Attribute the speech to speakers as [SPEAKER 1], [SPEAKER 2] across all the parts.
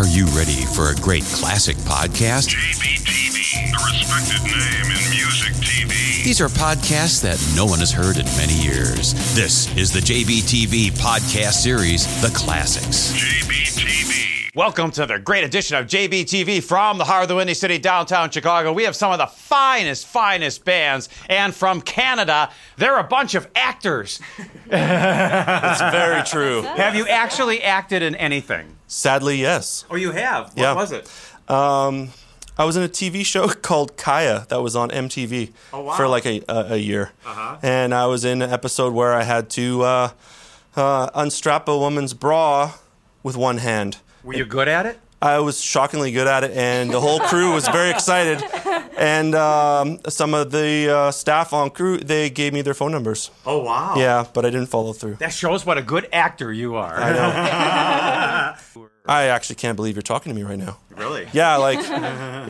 [SPEAKER 1] Are you ready for a great classic podcast?
[SPEAKER 2] JBTV, a respected name in music TV.
[SPEAKER 1] These are podcasts that no one has heard in many years. This is the JBTV podcast series, The Classics.
[SPEAKER 2] JBTV.
[SPEAKER 3] Welcome to the great edition of JBTV from the heart of the Windy City, downtown Chicago. We have some of the finest, finest bands. And from Canada, they're a bunch of actors.
[SPEAKER 4] It's very true.
[SPEAKER 3] Have you actually acted in anything?
[SPEAKER 4] Sadly, yes.
[SPEAKER 3] Oh, you have? What
[SPEAKER 4] Yeah.
[SPEAKER 3] was it?
[SPEAKER 4] Um, I was in a TV show called Kaya that was on MTV
[SPEAKER 3] Oh, wow.
[SPEAKER 4] for like a, a, a year. Uh-huh. And I was in an episode where I had to uh, uh, unstrap a woman's bra with one hand.
[SPEAKER 3] Were you good at it?
[SPEAKER 4] I was shockingly good at it, and the whole crew was very excited. And um, some of the uh, staff on crew, they gave me their phone numbers.
[SPEAKER 3] Oh, wow.
[SPEAKER 4] Yeah, but I didn't follow through.
[SPEAKER 3] That shows what a good actor you are.
[SPEAKER 4] I know. I actually can't believe you're talking to me right now.
[SPEAKER 3] Really?
[SPEAKER 4] Yeah, like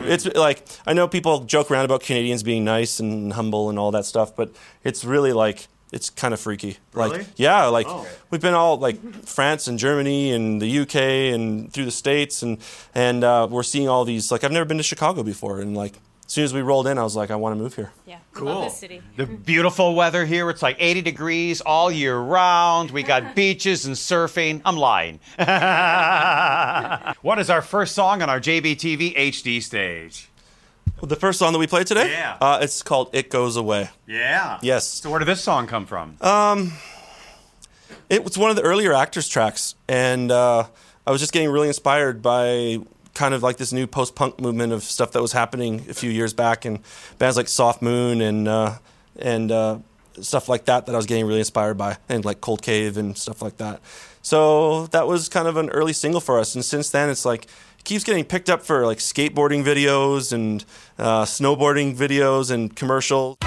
[SPEAKER 4] it's like I know people joke around about Canadians being nice and humble and all that stuff, but it's really like it's kind of freaky.
[SPEAKER 3] Really?
[SPEAKER 4] Like yeah, like
[SPEAKER 3] Oh.
[SPEAKER 4] we've been all like France and Germany and the UK and through the states and and uh, we're seeing all these like I've never been to Chicago before and like as soon as we rolled in, I was like I want to move here.
[SPEAKER 5] Yeah,
[SPEAKER 3] Cool.
[SPEAKER 5] love this city.
[SPEAKER 3] The beautiful weather here. It's like 80 degrees all year round. We got beaches and surfing. I'm lying. what is our first song on our JBTV HD stage?
[SPEAKER 4] The first song that we played today,
[SPEAKER 3] Yeah.
[SPEAKER 4] uh, it's called "It Goes Away."
[SPEAKER 3] Yeah.
[SPEAKER 4] Yes.
[SPEAKER 3] So where did this song come from?
[SPEAKER 4] Um, It was one of the earlier actors tracks, and uh, I was just getting really inspired by kind of like this new post punk movement of stuff that was happening a few years back, and bands like Soft Moon and uh, and uh, stuff like that that I was getting really inspired by, and like Cold Cave and stuff like that. So that was kind of an early single for us, and since then it's like it keeps getting picked up for like skateboarding videos and uh, snowboarding videos and commercials.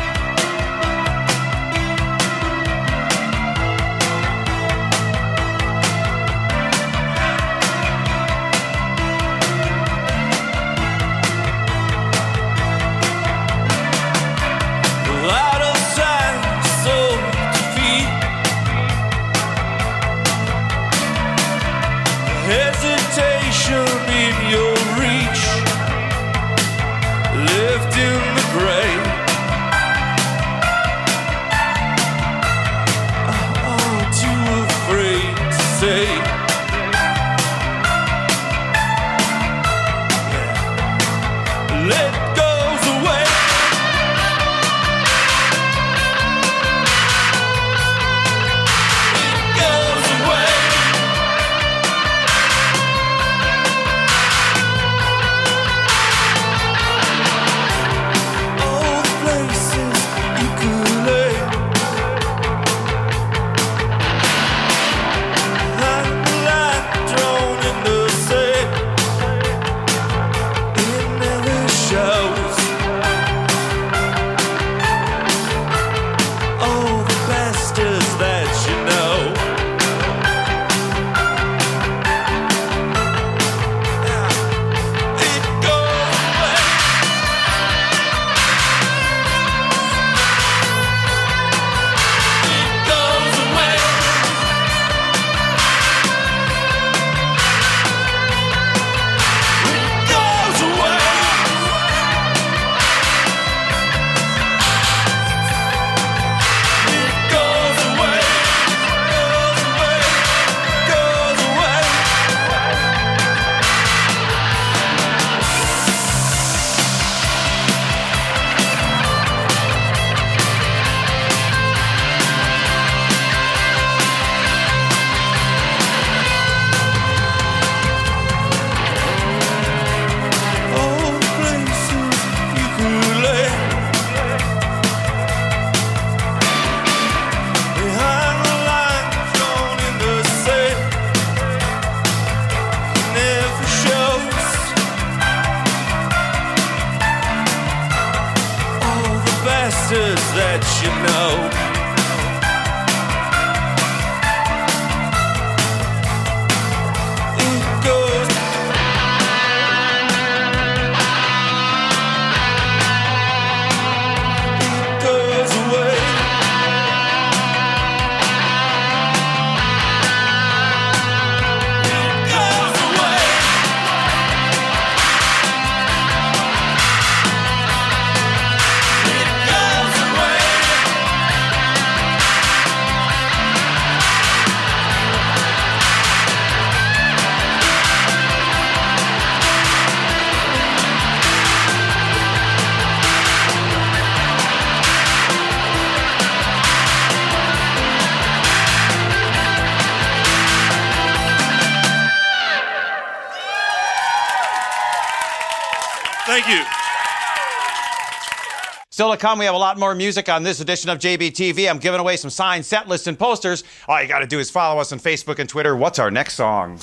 [SPEAKER 3] To come, we have a lot more music on this edition of JBTV. I'm giving away some signed set lists and posters. All you got to do is follow us on Facebook and Twitter. What's our next song?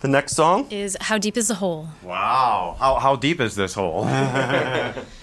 [SPEAKER 4] The next song?
[SPEAKER 6] Is How Deep is the Hole?
[SPEAKER 3] Wow. How, how deep is this hole?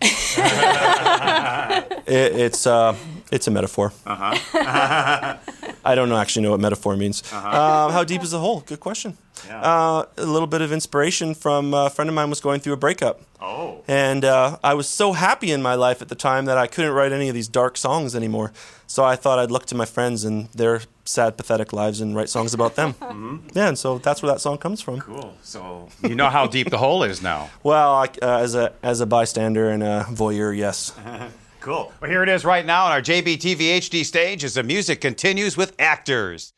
[SPEAKER 4] It, it's uh, it's a metaphor. Uh-huh. I don't actually know what metaphor means. Uh, how deep is the hole? Good question. Uh, a little bit of inspiration from a friend of mine was going through a breakup.
[SPEAKER 3] Oh.
[SPEAKER 4] And uh, I was so happy in my life at the time that I couldn't write any of these dark songs anymore. So I thought I'd look to my friends and their sad, pathetic lives and write songs about them. Yeah, and so that's where that song comes from.
[SPEAKER 3] Cool. So you know how deep the hole is now.
[SPEAKER 4] Well, I, uh, as a as a bystander and a voyeur, yes.
[SPEAKER 3] Cool. Well, here it is right now on our JBTV HD stage as the music continues with actors.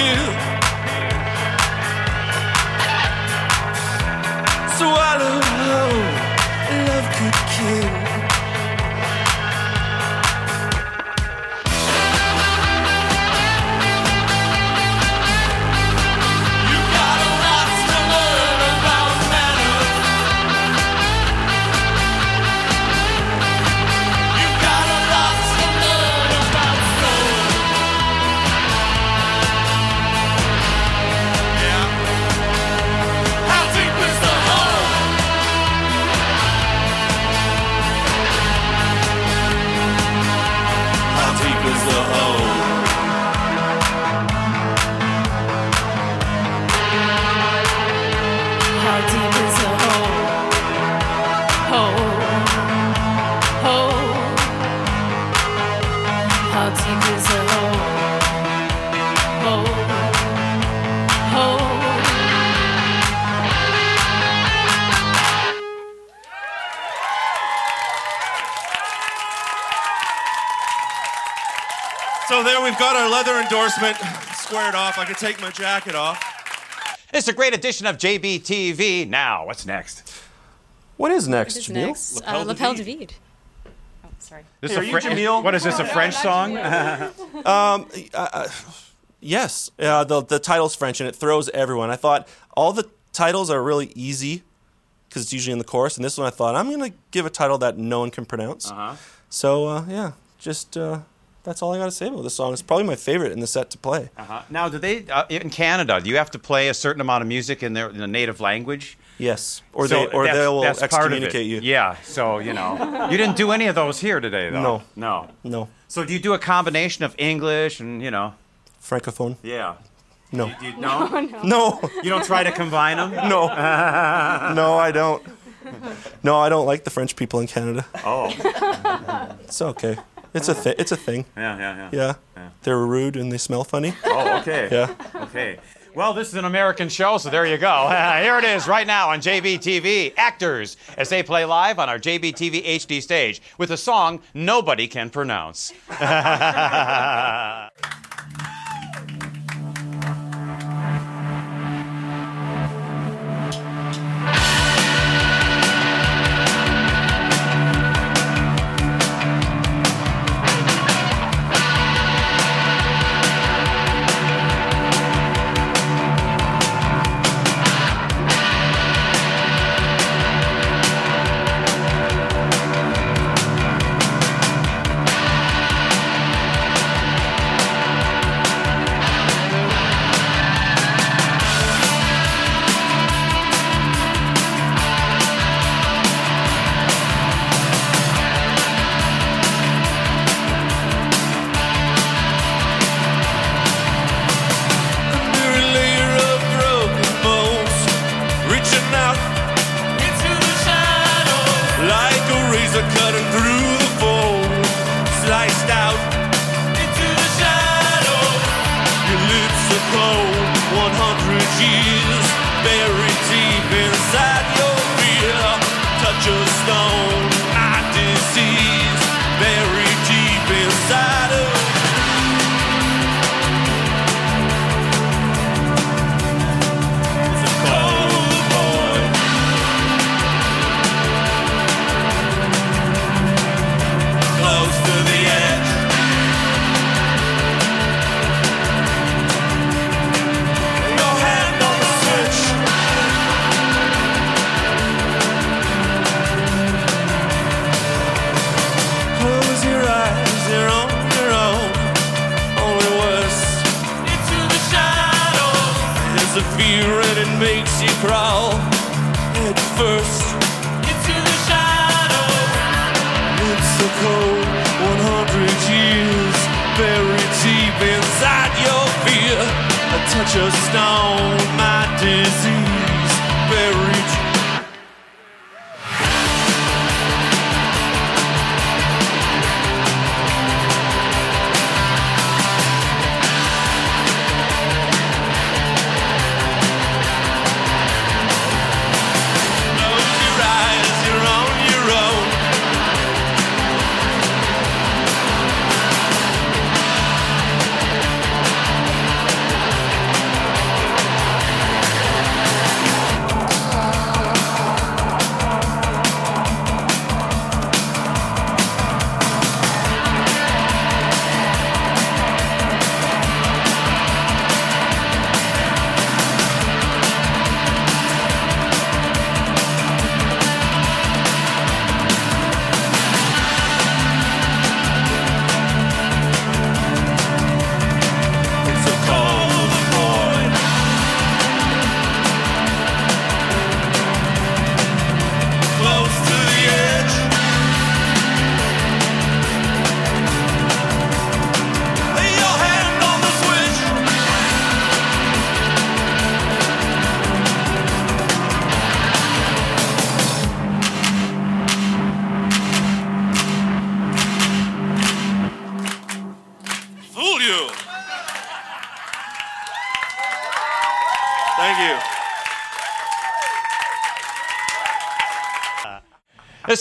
[SPEAKER 4] Plastic endorsement squared off. I can take my jacket off.
[SPEAKER 3] It's a great edition of JBTV. Now, what's next?
[SPEAKER 4] What is next,
[SPEAKER 5] What is
[SPEAKER 4] Jamil?
[SPEAKER 5] next?
[SPEAKER 3] L'appel
[SPEAKER 5] Uh, L'appel
[SPEAKER 3] de
[SPEAKER 5] de Oh, sorry.
[SPEAKER 3] This
[SPEAKER 4] Hey,
[SPEAKER 3] a
[SPEAKER 4] are you
[SPEAKER 3] Fre-
[SPEAKER 4] Jamil?
[SPEAKER 3] What is this? A French song?
[SPEAKER 4] Yes, uh, the the title's French and it throws everyone. I thought all the titles are really easy because it's usually in the chorus, and this one I thought I'm gonna give a title that no one can pronounce.
[SPEAKER 3] Uh-huh.
[SPEAKER 4] So uh, yeah, just uh, that's all I got to say about this song. It's probably my favorite in the set to play.
[SPEAKER 3] Uh-huh. Now, do they uh, in Canada? Do you have to play a certain amount of music in their in the native language?
[SPEAKER 4] Yes, or
[SPEAKER 3] So
[SPEAKER 4] they or
[SPEAKER 3] that's-
[SPEAKER 4] they will
[SPEAKER 3] that's part of it.
[SPEAKER 4] excommunicate you.
[SPEAKER 3] Yeah. So you know, you didn't do any of those here today, though.
[SPEAKER 4] No.
[SPEAKER 3] No.
[SPEAKER 4] No,
[SPEAKER 3] So do you do a combination of English and you know?
[SPEAKER 4] francophone.
[SPEAKER 3] Yeah.
[SPEAKER 4] No,
[SPEAKER 3] Do you, no?
[SPEAKER 4] no,
[SPEAKER 3] You don't try to combine them?
[SPEAKER 4] no, no. I don't. No, I don't like the French people in Canada.
[SPEAKER 3] Oh.
[SPEAKER 4] It's okay. It's a thi- It's a thing.
[SPEAKER 3] Yeah, yeah, yeah.
[SPEAKER 4] Yeah, they're rude and they smell funny.
[SPEAKER 3] Oh, okay.
[SPEAKER 4] Yeah.
[SPEAKER 3] Okay. Well, this is an American show, so there you go. Here it is right now on JBTV. Actors as they play live on our JBTV HD stage with a song nobody can pronounce.
[SPEAKER 4] you crawl. Head first. Into the shadows. It's so cold, 100 years buried deep inside your fear. A touch of stone, my disease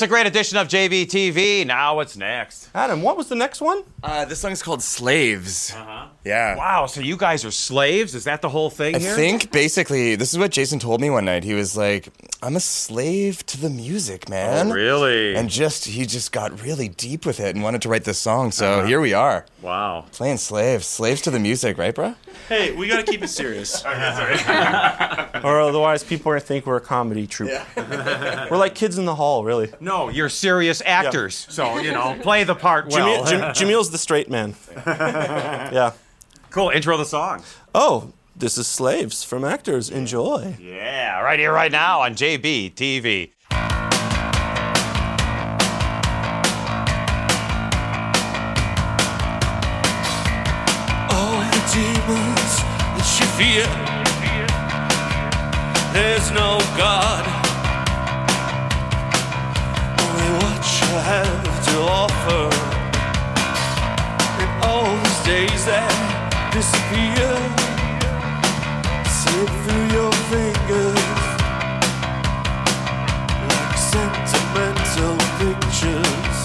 [SPEAKER 3] a great edition of JBTV. Now what's next?
[SPEAKER 4] Adam, what was the next one?
[SPEAKER 6] Uh, this song is called Slaves. Uh-huh. Yeah.
[SPEAKER 3] Wow, so you guys are slaves? Is that the whole thing
[SPEAKER 6] I
[SPEAKER 3] here?
[SPEAKER 6] think basically this is what Jason told me one night. He was like, "I'm a slave to the music, man."
[SPEAKER 3] Oh, really?
[SPEAKER 6] And just he just got really deep with it and wanted to write this song. So here we are,
[SPEAKER 3] Wow.
[SPEAKER 6] playing slaves, slaves to the music, right, bro?
[SPEAKER 4] Hey, we gotta keep it serious. or otherwise, people are gonna think we're a comedy troupe. we're like kids in the hall, really.
[SPEAKER 3] No, you're serious actors. So, you know, play the part well.
[SPEAKER 4] Jamil, Jam- Jamil's the straight man. yeah.
[SPEAKER 3] cool. Intro the song.
[SPEAKER 4] Oh, this is Slaves from Actors. Enjoy.
[SPEAKER 3] Yeah, right here, right now on JBTV.
[SPEAKER 4] All the demons that you fear. There's no God. What you have to offer. And all these days that disappear slip through your fingers like sentimental pictures.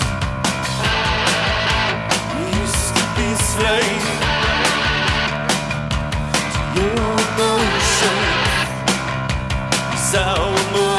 [SPEAKER 4] You used to be slave your emotion so emotional.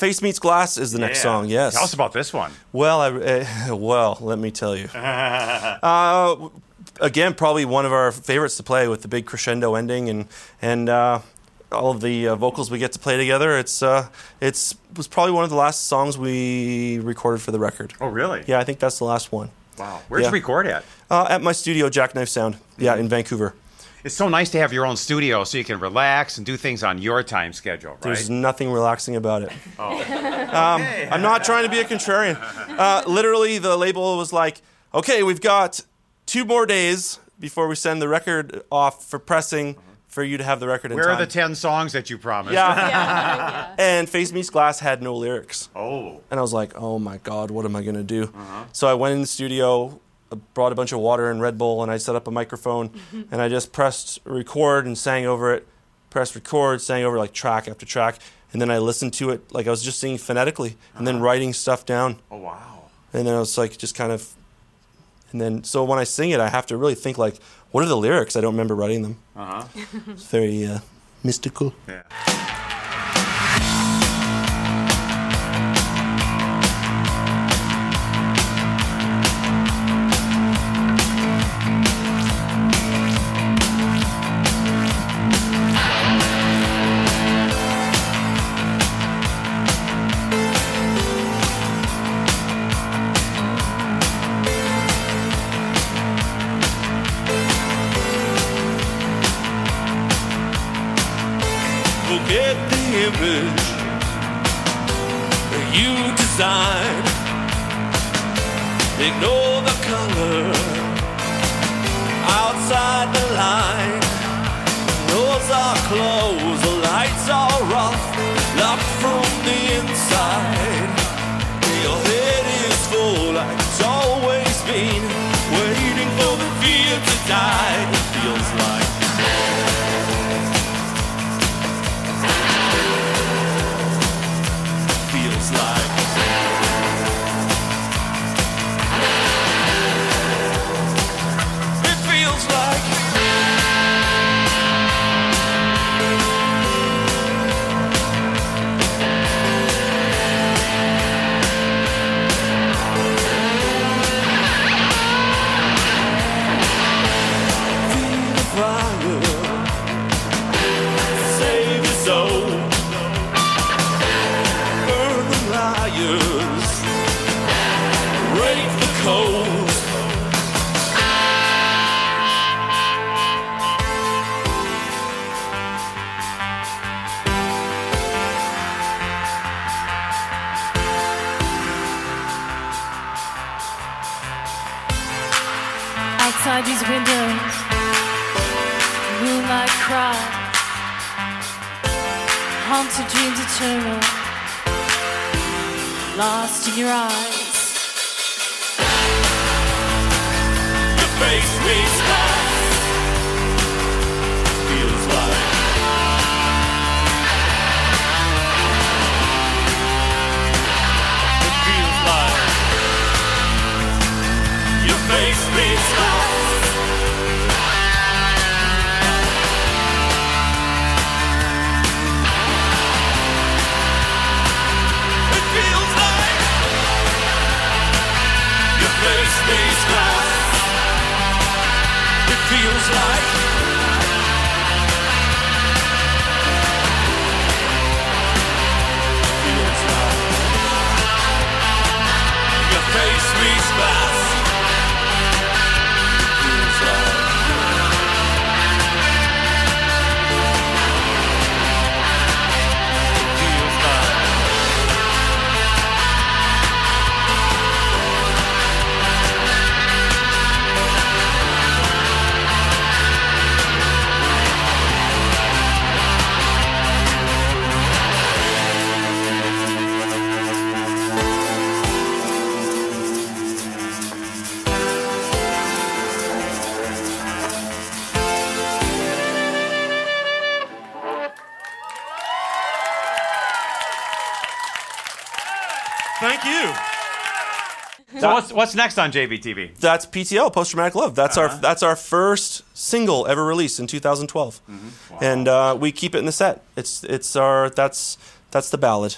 [SPEAKER 4] Face Meets Glass is the next
[SPEAKER 3] Yeah.
[SPEAKER 4] song. Yes.
[SPEAKER 3] Tell us about this one.
[SPEAKER 4] Well, I, uh, well, let me tell you. uh, again, probably one of our favorites to play with the big crescendo ending and and uh, all of the uh, vocals we get to play together. It's uh, it's was probably one of the last songs we recorded for the record.
[SPEAKER 3] Oh, really?
[SPEAKER 4] Yeah, I think that's the last one.
[SPEAKER 3] Wow. Where'd
[SPEAKER 4] Yeah.
[SPEAKER 3] you record at?
[SPEAKER 4] Uh, at my studio, Jackknife Sound. Yeah, in Vancouver.
[SPEAKER 3] It's so nice to have your own studio so you can relax and do things on your time schedule, right?
[SPEAKER 4] There's nothing relaxing about it. Um, I'm not trying to be a contrarian. Uh, literally, the label was like, okay, we've got two more days before we send the record off for pressing for you to have the record in
[SPEAKER 3] Where
[SPEAKER 4] time.
[SPEAKER 3] are the 10 songs that you promised?
[SPEAKER 4] Yeah. and Face Meets Glass had no lyrics.
[SPEAKER 3] Oh.
[SPEAKER 4] And I was like, oh my God, what am I going to do? So I went in the studio, brought a bunch of water and Red Bull, and I set up a microphone, and I just pressed record and sang over it, pressed record, sang over like track after track, and then I listened to it like I was just singing phonetically, and then writing stuff down.
[SPEAKER 3] Oh, wow.
[SPEAKER 4] And then I was like, just kind of, and then so when I sing it, I have to really think like, what are the lyrics? I don't remember writing them.
[SPEAKER 3] Uh-huh.
[SPEAKER 4] It's very uh, mystical.
[SPEAKER 3] Yeah.
[SPEAKER 4] Locked from your
[SPEAKER 7] eyes.
[SPEAKER 4] Your face meets glass. Feels like. It feels like. Your face meets glass. Feels like Thank you.
[SPEAKER 3] So what's what's next on JBTV?
[SPEAKER 4] That's PTL, Post Traumatic Love. That's our that's our first single ever released in 2012, and uh, we keep it in the set. It's it's our that's that's the ballad.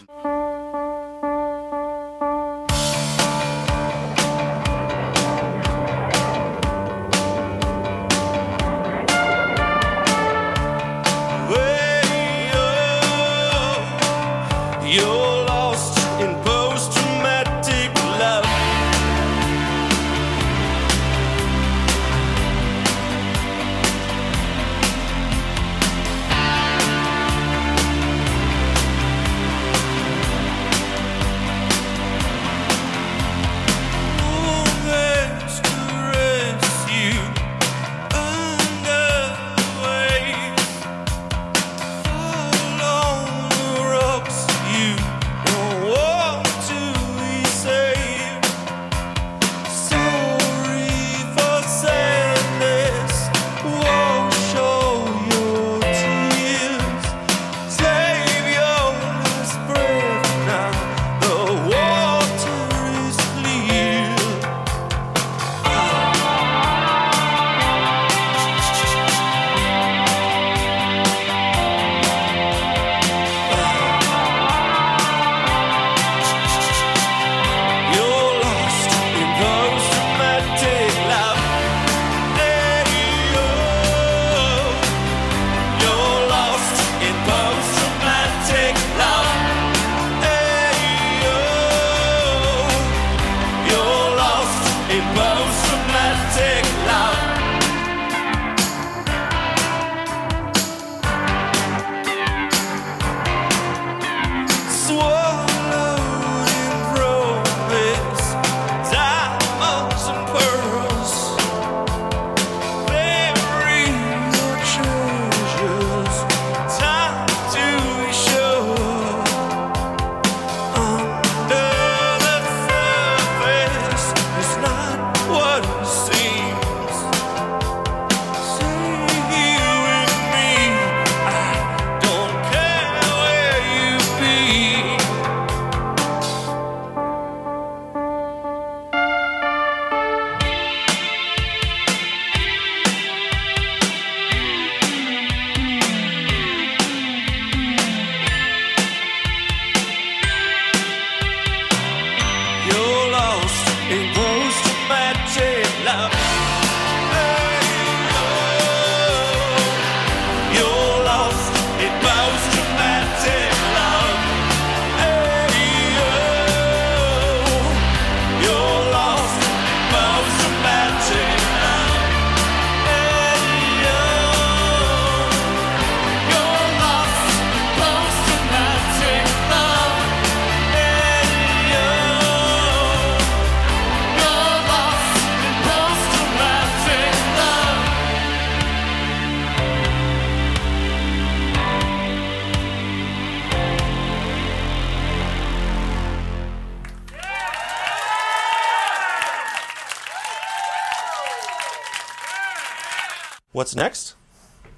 [SPEAKER 4] What's next?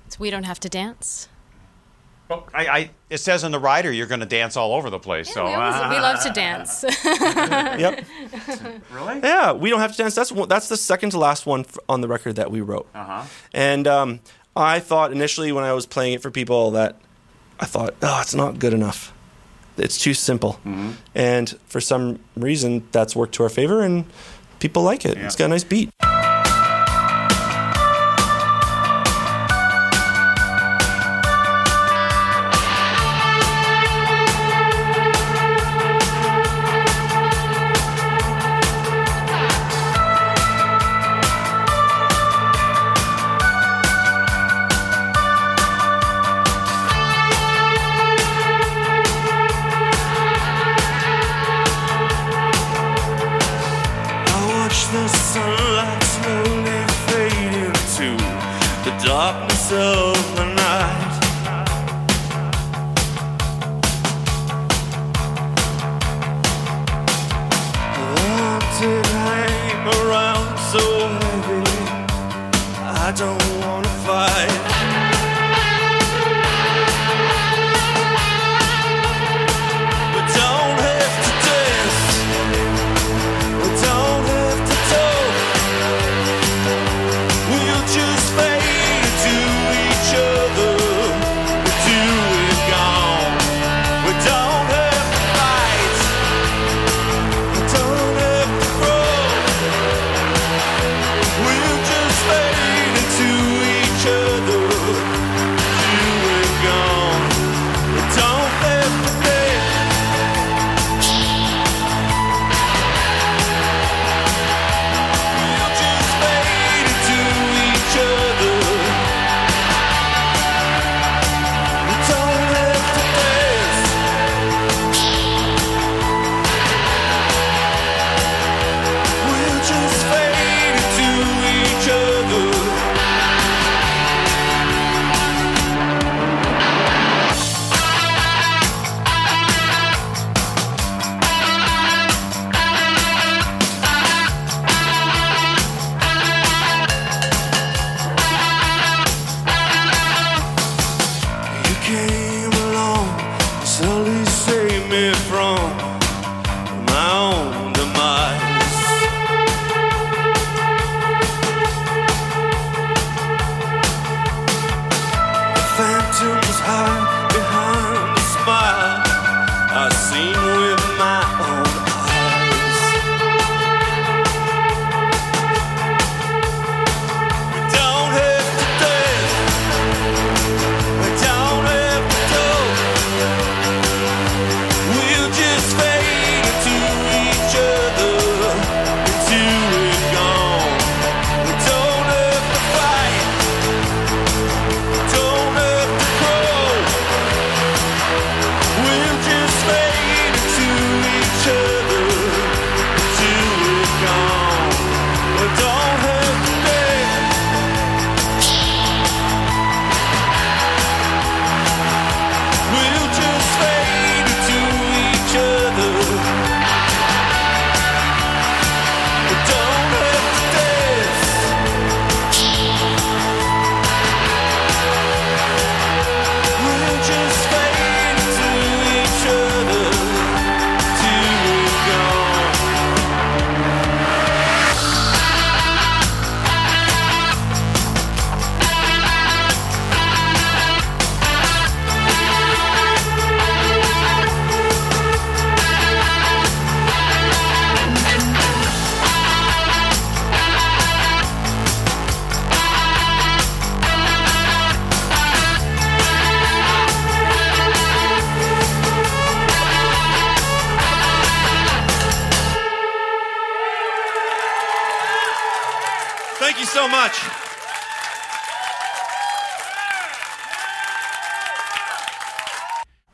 [SPEAKER 7] So we don't have to dance.
[SPEAKER 3] Well, I, I, it says in the rider you're going to dance all over the place. so
[SPEAKER 7] we, always, we love to dance.
[SPEAKER 4] Yep.
[SPEAKER 3] really,
[SPEAKER 4] Yeah, we don't have to dance. That's one, that's the second to last one on the record that we wrote.
[SPEAKER 3] Uh-huh.
[SPEAKER 4] And um, I thought initially when I was playing it for people that I thought, oh, it's not good enough. It's too simple. And for some reason, that's worked to our favor, and people like it. It's got a nice beat.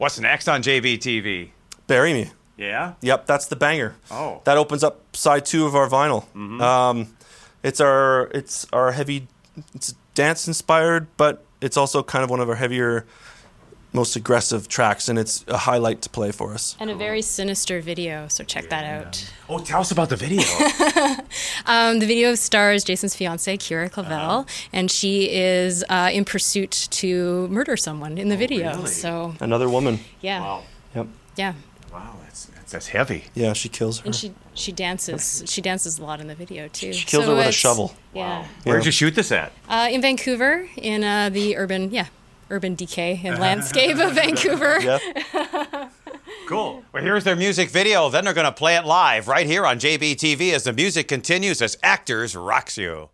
[SPEAKER 3] What's next on JBTV?
[SPEAKER 4] Bury Me.
[SPEAKER 3] Yeah.
[SPEAKER 4] Yep, that's the banger.
[SPEAKER 3] Oh.
[SPEAKER 4] That opens up side two of our vinyl. Um, it's our it's our heavy, it's dance inspired, but it's also kind of one of our heavier
[SPEAKER 8] most aggressive tracks, and it's a highlight to play for us.
[SPEAKER 7] And a very sinister video, so check that out.
[SPEAKER 3] Oh, tell us about the video.
[SPEAKER 7] Um, the video stars Jason's fiancee, Kira Clavel,
[SPEAKER 3] Uh-huh.
[SPEAKER 7] and she is uh, in pursuit to murder someone in the video.
[SPEAKER 3] Oh, really?
[SPEAKER 7] So,
[SPEAKER 8] Another woman.
[SPEAKER 7] yeah.
[SPEAKER 3] wow.
[SPEAKER 8] Yep.
[SPEAKER 7] Yeah.
[SPEAKER 3] Wow, that's, that's, that's heavy.
[SPEAKER 8] Yeah, she kills her.
[SPEAKER 7] And she she dances. She dances a lot in the video too.
[SPEAKER 8] She kills her with a shovel.
[SPEAKER 7] Yeah.
[SPEAKER 3] Where'd you shoot this at?
[SPEAKER 7] Uh, in Vancouver, in uh, the urban yeah urban decay and uh-huh. landscape of Vancouver.
[SPEAKER 8] Yep.
[SPEAKER 3] Cool. Well, here's their music video. Then they're going to play it live right here on JBTV as the music continues as Actors Rocks You.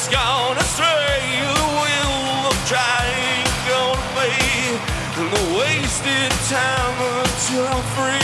[SPEAKER 4] Has gone astray. The will of trying gonna fade. The wasted time until I'm free.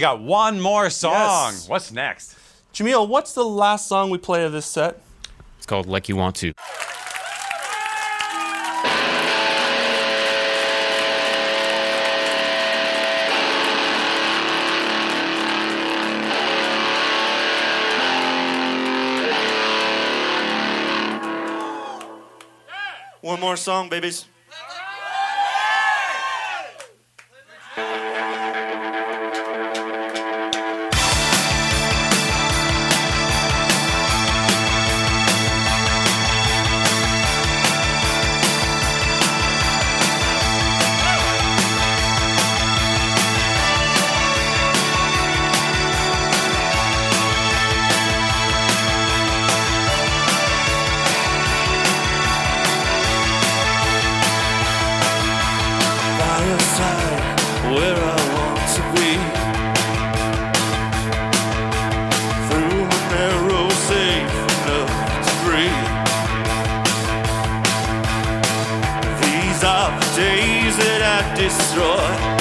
[SPEAKER 3] We got one more song.
[SPEAKER 8] Yes.
[SPEAKER 3] What's next?
[SPEAKER 8] Jamil, what's the last song we play of this set?
[SPEAKER 1] It's called Like You Want to.
[SPEAKER 8] One more song, babies.
[SPEAKER 4] of the days that I destroyed.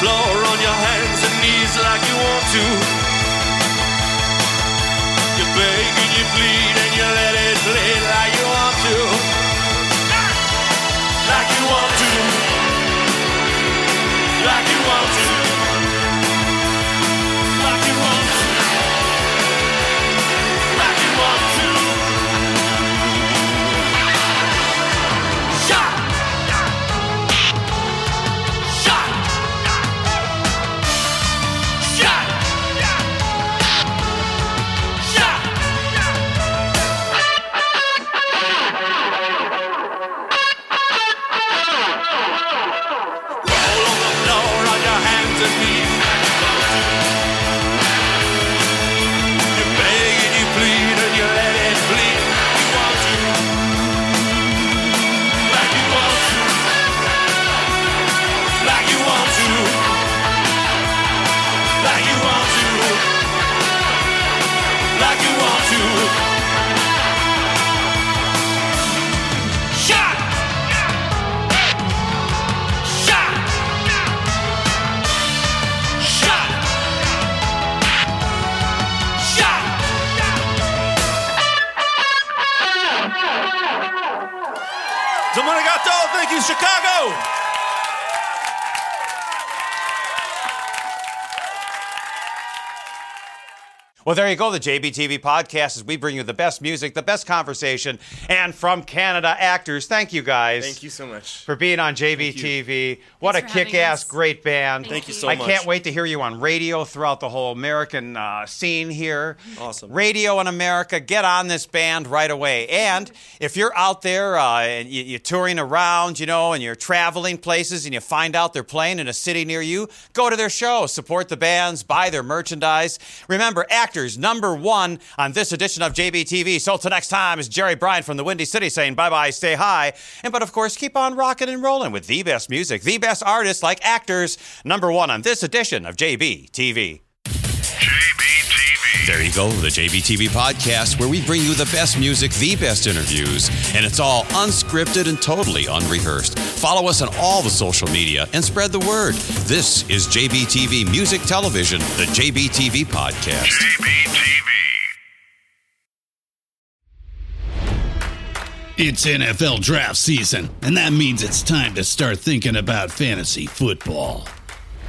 [SPEAKER 4] Floor on your hands and knees like you want to. You beg and you plead and you let it bleed like you want to. Like you want to. Like you want to.
[SPEAKER 3] Well, there you go, the JBTV podcast as we bring you the best music, the best conversation, and from Canada actors. Thank you guys.
[SPEAKER 9] Thank you so much.
[SPEAKER 3] For being on JBTV. What
[SPEAKER 10] Thanks
[SPEAKER 3] a kick ass, great band.
[SPEAKER 7] Thank you so
[SPEAKER 3] I
[SPEAKER 7] much.
[SPEAKER 3] I can't wait to hear you on radio throughout the whole American uh, scene here.
[SPEAKER 7] Awesome.
[SPEAKER 3] Radio in America, get on this band right away. And if you're out there uh, and you, you're touring around, you know, and you're traveling places and you find out they're playing in a city near you, go to their show, support the bands, buy their merchandise. Remember, actors number one on this edition of JBTV. So till next time is Jerry Bryant from the Windy City saying bye bye, stay high. And but of course, keep on rocking and rolling with the best music, the best artists like actors. Number one on this edition of. JBTV.
[SPEAKER 1] There you go, the JBTV podcast, where we bring you the best music, the best interviews, and it's all unscripted and totally unrehearsed. Follow us on all the social media and spread the word. This is JBTV Music Television, the JBTV podcast.
[SPEAKER 6] JBTV.
[SPEAKER 11] It's NFL draft season, and that means it's time to start thinking about fantasy football.